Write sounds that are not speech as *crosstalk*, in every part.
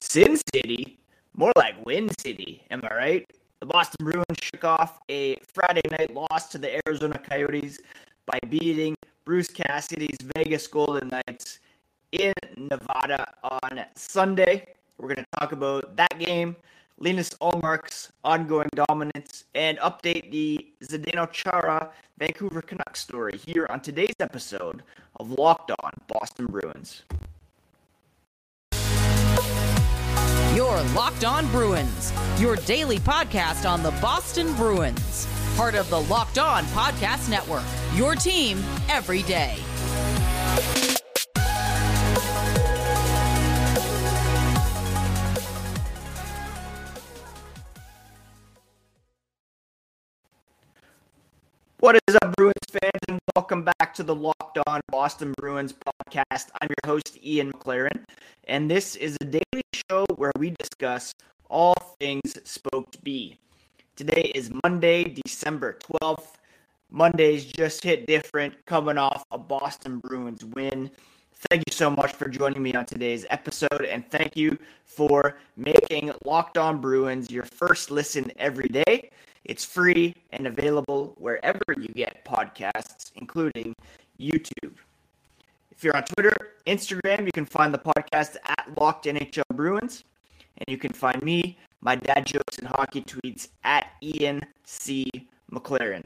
Sin City, more like Win City. Am I right? The Boston Bruins shook off a Friday night loss to the Arizona Coyotes by beating Bruce Cassidy's Vegas Golden Knights in Nevada on Sunday. We're going to talk about that game, Linus Ullmark's ongoing dominance, and update the Zdeno Chara Vancouver Canucks story here on today's episode of Locked On Boston Bruins. Your Locked On Bruins, your daily podcast on the Boston Bruins, part of the Locked On Podcast Network. Your team every day. What is up, Bruins welcome back to the Locked On Boston Bruins podcast. I'm your host, Ian McLaren, and this is a daily show where we discuss all things Spoked B. Today is Monday, December 12th. Mondays just hit different coming off a Boston Bruins win. Thank you so much for joining me on today's episode, and thank you for making Locked On Bruins your first listen every day. It's free and available wherever you get podcasts, including YouTube. If you're on Twitter, Instagram, you can find the podcast at Locked NHL Bruins. And you can find me, my dad jokes and hockey tweets at Ian C. McLaren.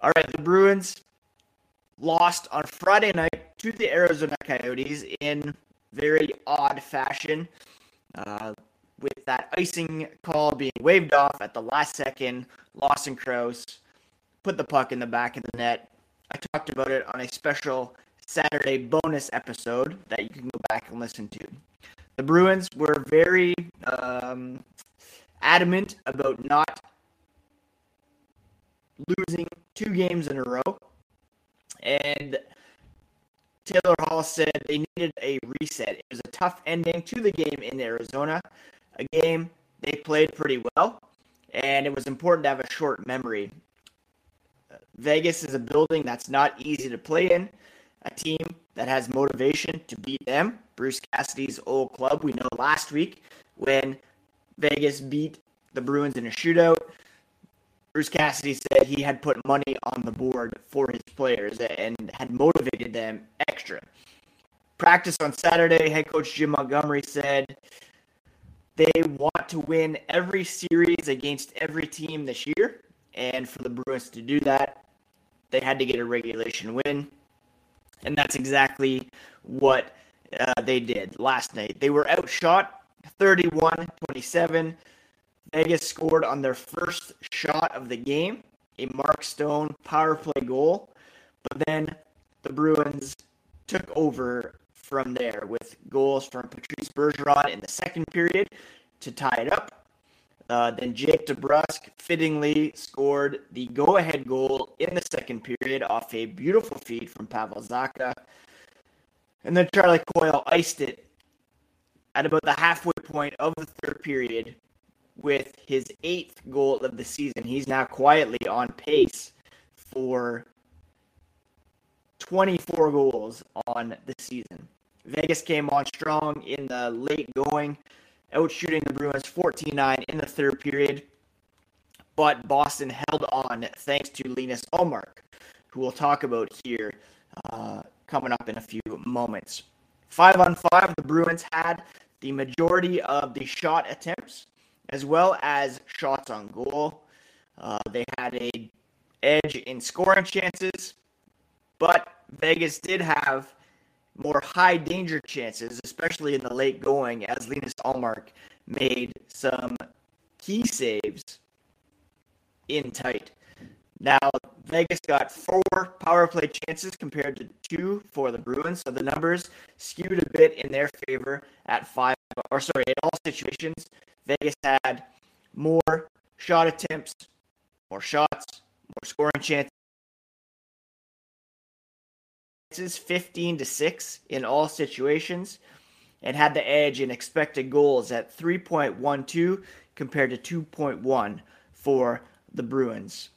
All right, the Bruins lost on Friday night to the Arizona Coyotes in very odd fashion. Uh, with that icing call being waved off at the last second, Lawson Crouse put the puck in the back of the net. I talked about it on a special Saturday bonus episode that you can go back and listen to. The Bruins were very um, adamant about not losing two games in a row. And Taylor Hall said they needed a reset. It was a tough ending to the game in Arizona a game they played pretty well, and it was important to have a short memory. Vegas is a building that's not easy to play in, a team that has motivation to beat them. Bruce Cassidy's old club, we know last week when Vegas beat the Bruins in a shootout. Bruce Cassidy said he had put money on the board for his players and had motivated them extra. Practice on Saturday, head coach Jim Montgomery said they want to win every series against every team this year. And for the Bruins to do that, they had to get a regulation win. And that's exactly what uh, they did last night. They were outshot 31 27. Vegas scored on their first shot of the game, a Mark Stone power play goal. But then the Bruins took over from there with goals from Patrice Bergeron in the second period to tie it up. Uh, then Jake DeBrusk fittingly scored the go-ahead goal in the second period off a beautiful feed from Pavel Zacha. And then Charlie Coyle iced it at about the halfway point of the third period with his eighth goal of the season. He's now quietly on pace for 24 goals on the season. Vegas came on strong in the late going, outshooting the Bruins 14 9 in the third period. But Boston held on thanks to Linus Ullmark, who we'll talk about here uh, coming up in a few moments. Five on five, the Bruins had the majority of the shot attempts as well as shots on goal. Uh, they had a edge in scoring chances, but Vegas did have more high danger chances, especially in the late going, as Linus Ullmark made some key saves in tight. Now, Vegas got four power play chances compared to two for the Bruins, so the numbers skewed a bit in their favor at five, or sorry, in all situations. Vegas had more shot attempts, more shots, more scoring chances 15 to 6 in all situations and had the edge in expected goals at 3.12 compared to 2.1 for the Bruins.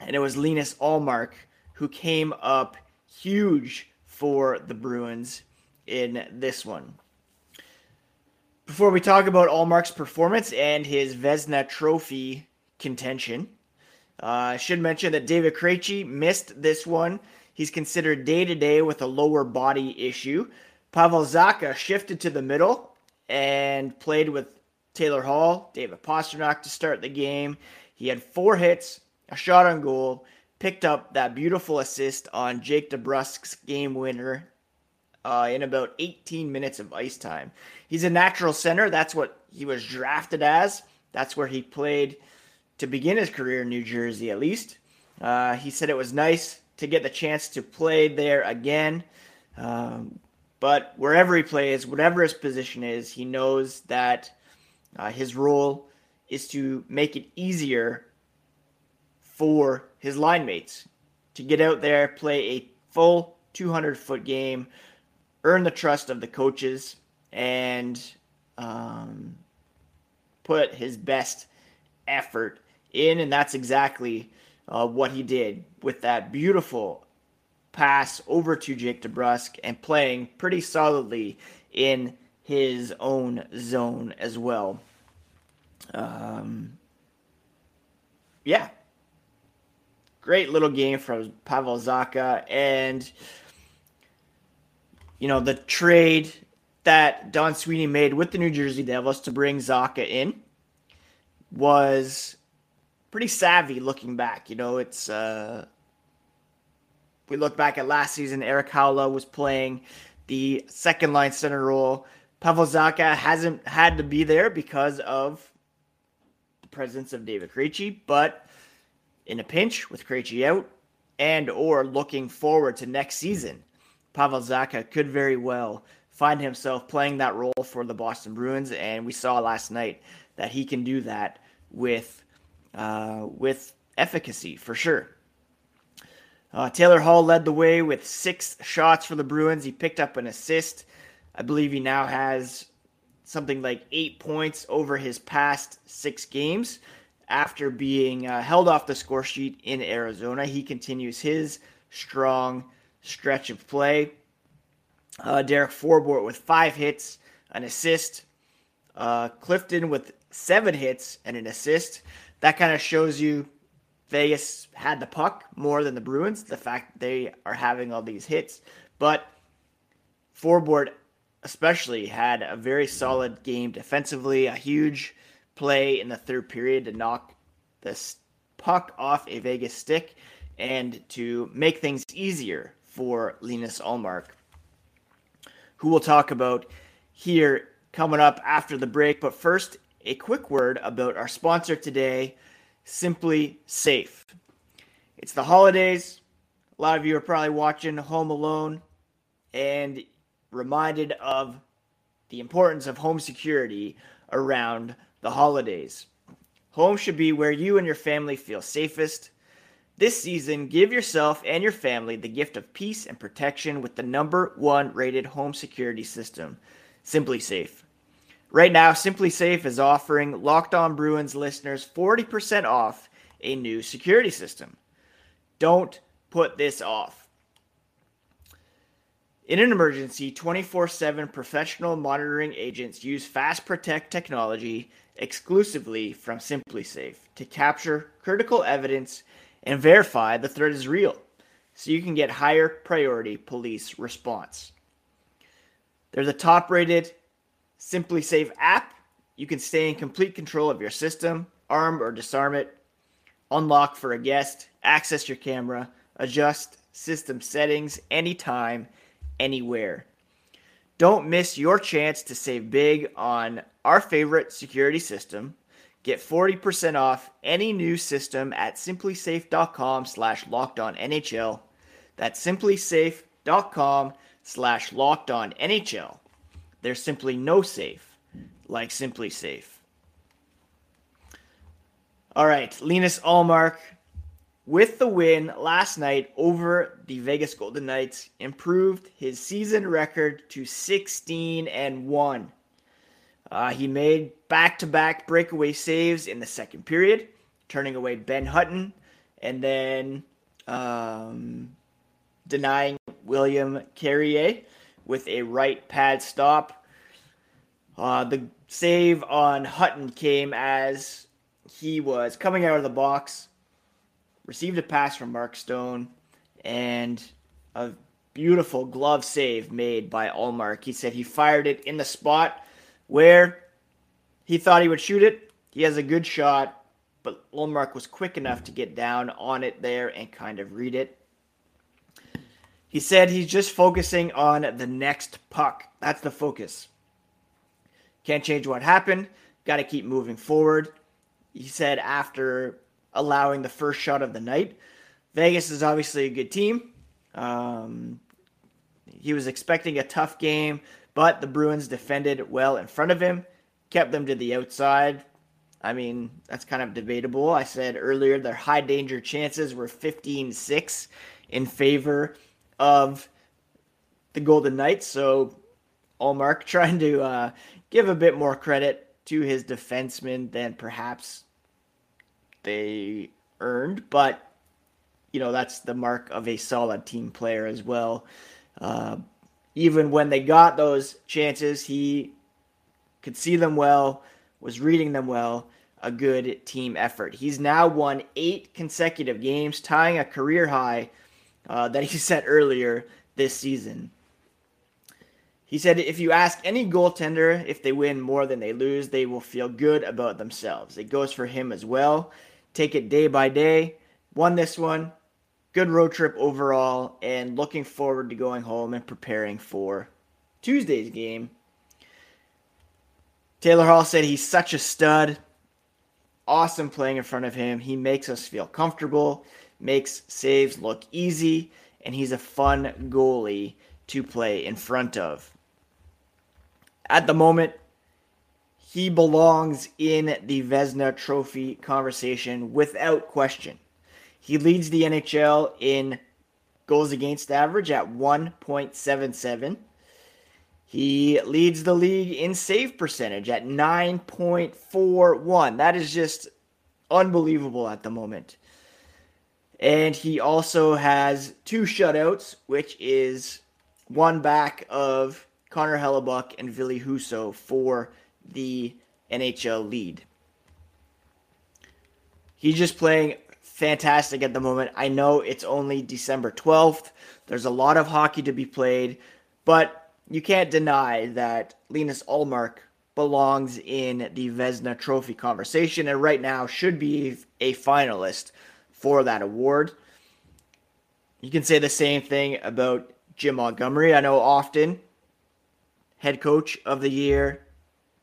And it was Linus Ullmark who came up huge for the Bruins in this one. before we talk about Ullmark's performance and his Vezina Trophy contention, uh, I should mention that David Krejci missed this one. He's considered day to day with a lower body issue. Pavel Zacha shifted to the middle and played with Taylor Hall, David Pastrnak to start the game. He had four hits, a shot on goal, picked up that beautiful assist on Jake DeBrusk's game winner uh, in about 18 minutes of ice time. He's a natural center. That's what he was drafted as. That's where he played to begin his career in New Jersey, at least. Uh, he said it was nice to get the chance to play there again. Um, but wherever he plays, whatever his position is, he knows that uh, his role is to make it easier for his line mates to get out there, play a full 200 foot game, earn the trust of the coaches, and um, put his best effort in. And that's exactly uh, what he did with that beautiful pass over to Jake DeBrusk and playing pretty solidly in his own zone as well. Um, yeah. Great little game from Pavel Zacha And, you know, the trade that Don Sweeney made with the New Jersey Devils to bring Zacha in was pretty savvy looking back. You know, it's uh, we look back at last season, Erik Haula was playing the second line center role. Pavel Zacha hasn't had to be there because of the presence of David Krejci, but in a pinch with Krejci out and or looking forward to next season, Pavel Zacha could very well find himself playing that role for the Boston Bruins, and we saw last night that he can do that with uh, with efficacy for sure. Uh, Taylor Hall led the way with six shots for the Bruins. He picked up an assist. I believe he now has something like eight points over his past six games. After being uh, held off the score sheet in Arizona, he continues his strong stretch of play. Uh, Derek Forbort with five hits, an assist. Uh, Clifton with seven hits and an assist. That kind of shows you Vegas had the puck more than the Bruins. The fact they are having all these hits, but Forbort especially had a very solid game defensively. A huge play in the third period to knock this puck off a Vegas stick and to make things easier for Linus Ullmark, who we'll talk about here coming up after the break. But first, a quick word about our sponsor today, SimpliSafe. It's the holidays. A lot of you are probably watching Home Alone and reminded of the importance of home security around the holidays. Home should be where you and your family feel safest. This season, give yourself and your family the gift of peace and protection with the number one rated home security system, SimpliSafe. Right now, SimpliSafe is offering Locked On Bruins listeners 40% off a new security system. Don't put this off. In an emergency, 24 7 professional monitoring agents use Fast Protect technology exclusively from SimpliSafe to capture critical evidence and verify the threat is real so you can get higher priority police response. They're the top rated SimpliSafe app, you can stay in complete control of your system, arm or disarm it, unlock for a guest, access your camera, adjust system settings anytime, anywhere. Don't miss your chance to save big on our favorite security system. Get 40% off any new system at simplisafe.com slash locked on NHL. That's simplisafe.com slash locked on NHL. There's simply no safe like SimpliSafe. All right, Linus Ullmark with the win last night over the Vegas Golden Knights improved his season record to 16 and 1. Uh, he made back-to-back breakaway saves in the second period, turning away Ben Hutton and then um, denying William Carrier with a right pad stop. Uh, the save on Hutton came as he was coming out of the box, received a pass from Mark Stone, and a beautiful glove save made by Ullmark. He said he fired it in the spot where he thought he would shoot it. He has a good shot, but Ullmark was quick enough to get down on it there and kind of read it. He said he's just focusing on the next puck. That's the focus. Can't change what happened. Got to keep moving forward. He said after allowing the first shot of the night, Vegas is obviously a good team. Um, he was expecting a tough game, but the Bruins defended well in front of him, kept them to the outside. I mean, that's kind of debatable. I said earlier their high danger chances were 15 6 in favor of the Golden Knights. So, Ullmark *laughs* trying to uh, give a bit more credit to his defensemen than perhaps they earned. But, you know, that's the mark of a solid team player as well. Uh, even when they got those chances, he could see them well, was reading them well. A good team effort. He's now won eight consecutive games, tying a career high uh, that he *laughs* set earlier this season. He said, if you ask any goaltender if they win more than they lose, they will feel good about themselves. It goes for him as well. Take it day by day. Won this one. Good road trip overall, and looking forward to going home and preparing for Tuesday's game. Taylor Hall said he's such a stud. Awesome playing in front of him. He makes us feel comfortable makes saves look easy, and he's a fun goalie to play in front of. At the moment, he belongs in the Vezina Trophy conversation without question. He leads the NHL in goals against average at 1.77. He leads the league in save percentage at 9.41. That is just unbelievable at the moment. And he also has two shutouts, which is one back of Connor Hellebuyck and Ville Husso for the NHL lead. He's just playing fantastic at the moment. I know it's only December 12th. There's a lot of hockey to be played, but you can't deny that Linus Ullmark belongs in the Vezina Trophy conversation and right now should be a finalist for that award. You can say the same thing about Jim Montgomery. I know often head coach of the year,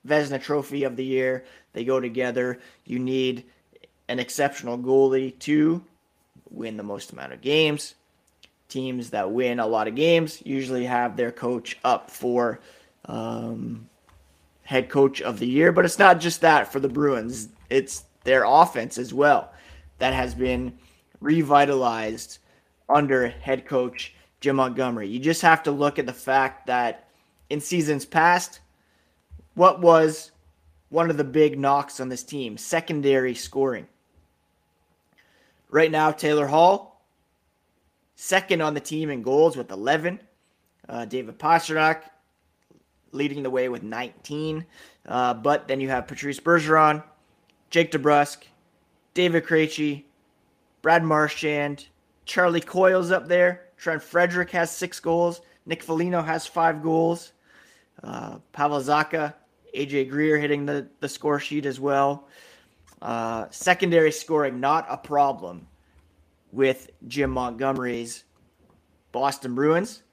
Vezina Trophy of the year, they go together. You need an exceptional goalie to win the most amount of games. Teams that win a lot of games usually have their coach up for um, head coach of the year, but it's not just that for the Bruins. It's their offense as well that has been revitalized under head coach Jim Montgomery. You just have to look at the fact that in seasons past, what was one of the big knocks on this team? Secondary scoring. Right now, Taylor Hall, second on the team in goals with 11. Uh, David Pastrnak leading the way with 19. Uh, but then you have Patrice Bergeron, Jake DeBrusk, David Krejci, Brad Marchand, Charlie Coyle's up there. Trent Frederic has six goals. Nick Foligno has five goals. Uh, Pavel Zacha, AJ Greer hitting the, the score sheet as well. Uh, secondary scoring, not a problem with Jim Montgomery's Boston Bruins.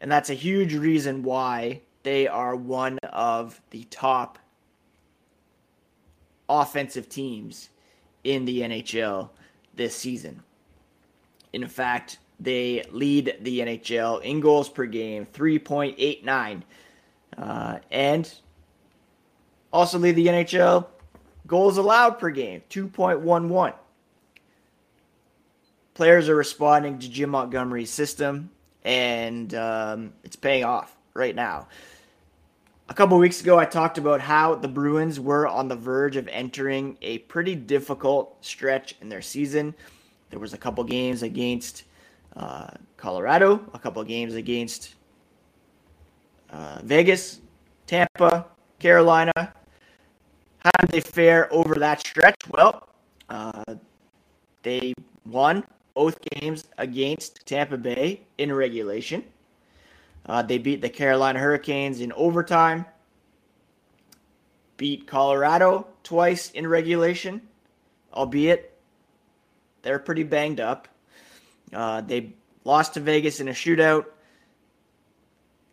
And that's a huge reason why they are one of the top offensive teams in the NHL this season. In fact, they lead the NHL in goals per game, 3.89, uh, and also lead the NHL goals allowed per game, 2.11. Players are responding to Jim Montgomery's system, and um, it's paying off right now. A couple weeks ago, I talked about how the Bruins were on the verge of entering a pretty difficult stretch in their season. There was a couple games against uh, Colorado, a couple games against uh, Vegas, Tampa, Carolina. How did they fare over that stretch? Well, uh, they won both games against Tampa Bay in regulation. Uh, they beat the Carolina Hurricanes in overtime, beat Colorado twice in regulation, albeit they're pretty banged up. Uh, they lost to Vegas in a shootout,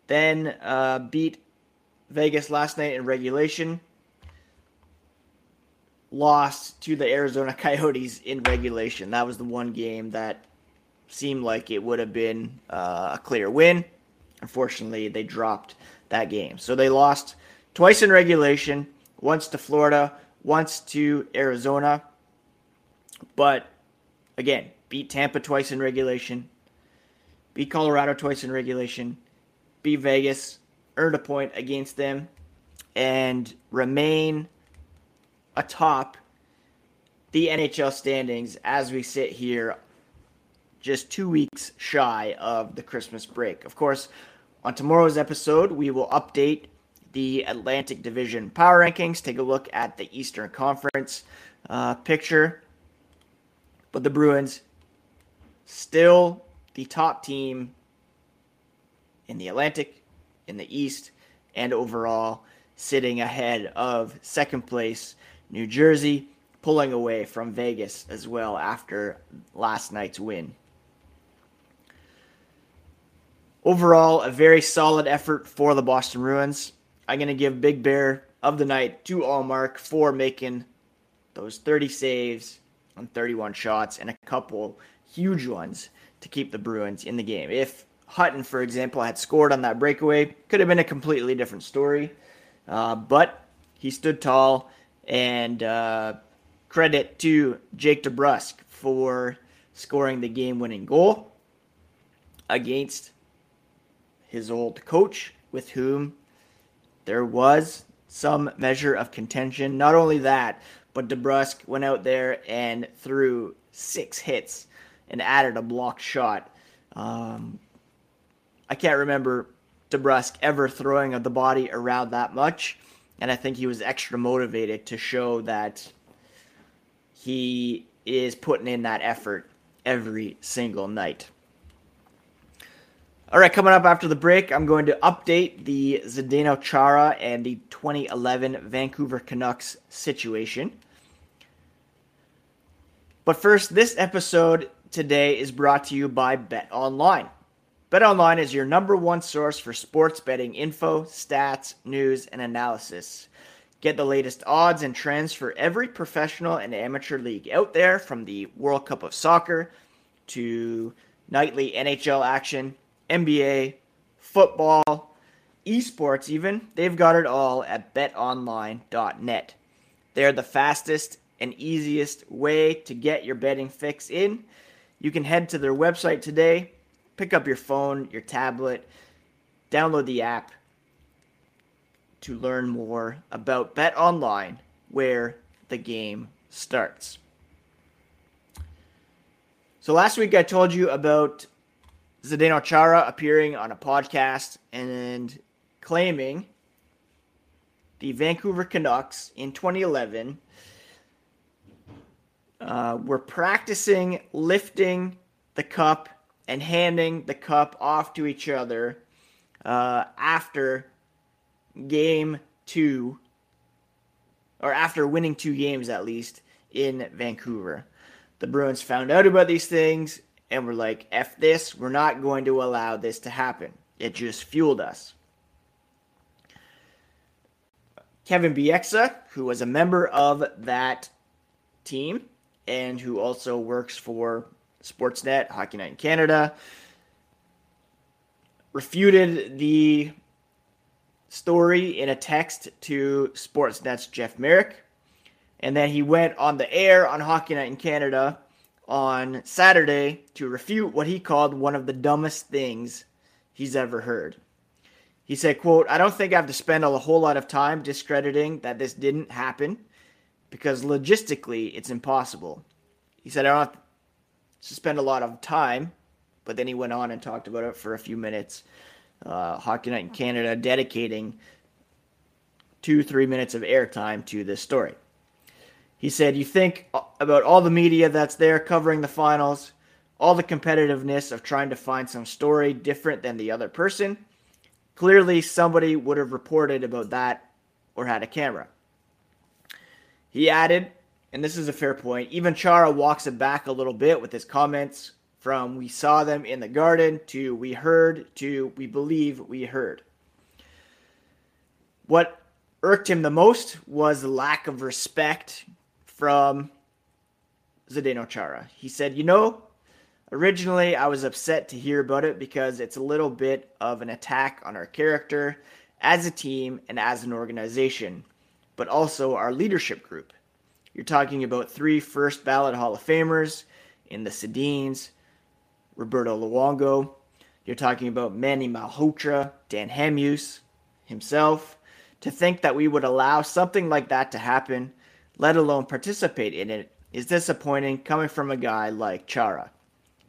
then uh, beat Vegas last night in regulation, lost to the Arizona *laughs* Coyotes in regulation. That was the one game that seemed like it would have been uh, a clear win. Unfortunately, they dropped that game. So they lost twice in regulation, once to Florida, once to Arizona. But again, beat Tampa twice in regulation, beat Colorado twice in regulation, beat Vegas, earned a point against them, and remain atop the NHL standings as we sit here just two weeks shy of the Christmas break. Of course, on tomorrow's episode, we will update the Atlantic Division power rankings, take a look at the Eastern Conference uh, picture. But the Bruins, still the top team in the Atlantic, in the East, and overall, sitting ahead of second place, New Jersey, pulling away from Vegas as well after last night's win. Overall, a very solid effort for the Boston Bruins. I'm going to give Big Bear of the night to Ullmark for making those 30 saves on 31 shots and a couple huge ones to keep the Bruins in the game. If Hutton, for example, had scored on that breakaway, could have been a completely different story. Uh, but he stood tall, and uh, credit to Jake DeBrusk for scoring the game-winning goal against his old coach, with whom there was some measure of contention. Not only that, but DeBrusk went out there and threw six hits and added a blocked shot. Um, I can't remember DeBrusk ever throwing the body around that much, and I think he was extra motivated to show that he is putting in that effort every single night. All right, coming up after the break, I'm going to update the Zdeno Chara and the 2011 Vancouver Canucks situation. But first, this episode today is brought to you by BetOnline. Bet Online is your number one source for sports betting info, stats, news, and analysis. Get the latest odds and trends for every professional and amateur league out there, from the World Cup of Soccer to nightly NHL action NBA, football, esports, even. They've got it all at betonline.net. They're the fastest and easiest way to get your betting fix in. You can head to their website today, pick up your phone, your tablet, download the app to learn more about BetOnline, where the game starts. So last week I told you about Zdeno Chara appearing on a podcast and claiming the Vancouver Canucks in 2011 uh, were practicing lifting the cup and handing the cup off to each other uh, after game two, or after winning two games at least in Vancouver. The Bruins found out about these things and we're like, F this, we're not going to allow this to happen. It just fueled us. Kevin Bieksa, who was a member of that team and who also works for Sportsnet, Hockey Night in Canada, refuted the story in a text to Sportsnet's Jeff Marek. And then he went on the air on Hockey Night in Canada on Saturday to refute what he called one of the dumbest things he's ever heard. He said, quote, I don't think I have to spend a whole lot of time discrediting that this didn't happen because logistically it's impossible. He said, I don't have to spend a lot of time, but then he went on and talked about it for a few minutes. Uh, Hockey Night in Canada dedicating two, three minutes of airtime to this story. He said, You think uh, about all the media that's there covering the finals, all the competitiveness of trying to find some story different than the other person. Clearly, somebody would have reported about that or had a camera. He added, and this is a fair point, even Chara walks it back a little bit with his comments from we saw them in the garden to we heard to we believe we heard. What irked him the most was the lack of respect from Zdeno Chara. He said, You know, originally I was upset to hear about it because it's a little bit of an attack on our character as a team and as an organization, but also our leadership group. You're talking about three first ballot Hall of Famers in the Sedins, Roberto Luongo. You're talking about Manny Malhotra, Dan Hamhuis himself. To think that we would allow something like that to happen, let alone participate in it, is disappointing coming from a guy like Chara.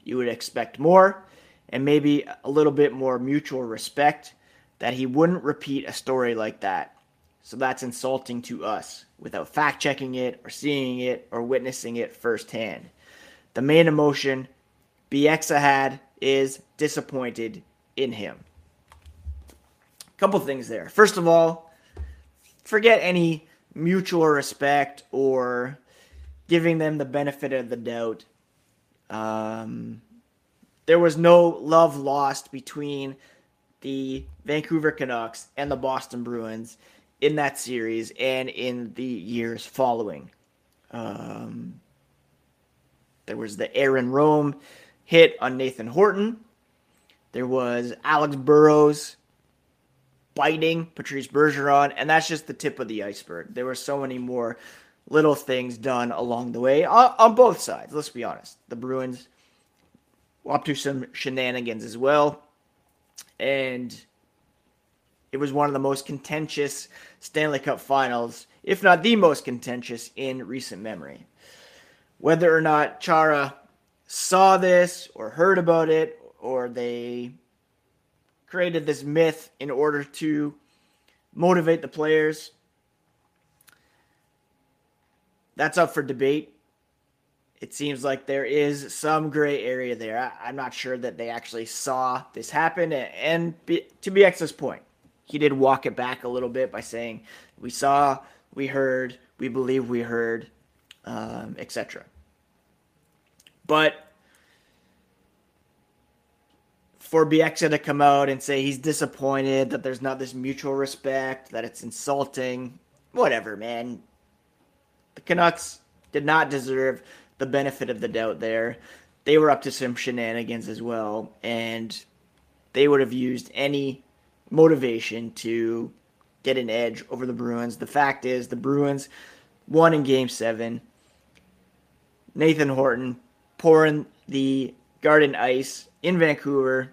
You would expect more and maybe a little bit more mutual respect that he wouldn't repeat a story like that. So that's insulting to us without fact checking it or seeing it or witnessing it firsthand. The main emotion Bieksa had is disappointed in him. Couple things there. First of all, forget any mutual respect or giving them the benefit of the doubt. Um, there was no love lost between the Vancouver Canucks and the Boston Bruins in that series and in the years following. Um, there was the Aaron Rome hit on Nathan Horton. There was Alex Burrows biting Patrice Bergeron, and that's just the tip of the iceberg. There were so many more little things done along the way on, on both sides. Let's be honest. The Bruins up to some shenanigans as well, and it was one of the most contentious Stanley Cup finals, if not the most contentious in recent memory. Whether or not Chara saw this or heard about it or they created this myth in order to motivate the players. That's up for debate. It seems like there is some gray area there. I, am not sure that they actually saw this happen. And, to be, to Bieksa's point, he did walk it back a little bit by saying, "We saw, we heard, we believe we heard, um, etc." But for Bieksa to come out and say he's disappointed that there's not this mutual respect, that it's insulting, whatever, man. The Canucks did not deserve the benefit of the doubt there. They were up to some shenanigans as well, and they would have used any motivation to get an edge over the Bruins. The fact is, the Bruins won in game seven. Nathan Horton pouring the garden ice in Vancouver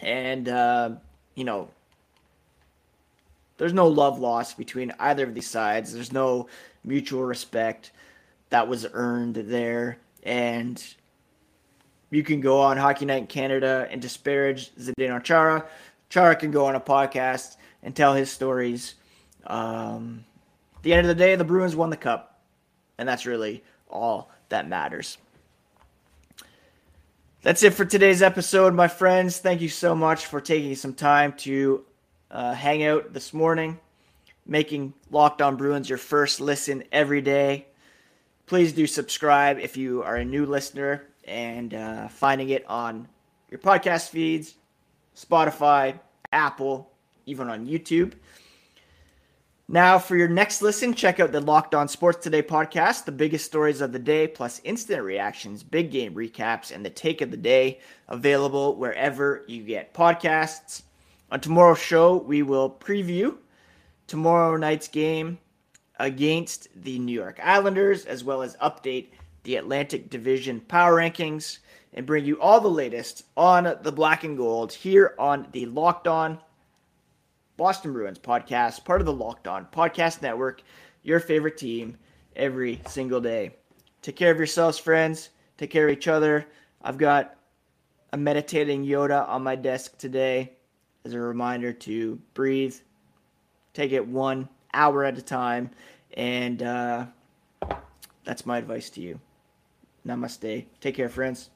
and, uh, you know, there's no love lost between either of these sides. There's no mutual respect that was earned there. And you can go on Hockey Night in Canada and disparage Zdeno Chara. Chara can go on a podcast and tell his stories. Um, at the end of the day, the Bruins won the cup, and that's really all that matters. That's it for today's episode, my friends. Thank you so much for taking some time to uh, hang out this morning, making Locked On Bruins your first listen every day. Please do subscribe if you are a new listener and uh, finding it on your podcast feeds, Spotify, Apple, even on YouTube. Now, for your next listen, check out the Locked On Sports Today podcast, the biggest stories of the day, plus instant reactions, big game recaps, and the take of the day, available wherever you get podcasts. On tomorrow's show, we will preview tomorrow night's game against the New York Islanders, as well as update the Atlantic Division power rankings and bring you all the latest on the black and gold here on the Locked On Boston Bruins podcast, part of the Locked On Podcast Network, your favorite team every single day. Take care of yourselves, friends. Take care of each other. I've got a meditating Yoda on my desk today as a reminder to breathe, Take it one hour at a time. And uh, that's my advice to you. Namaste. Take care, friends.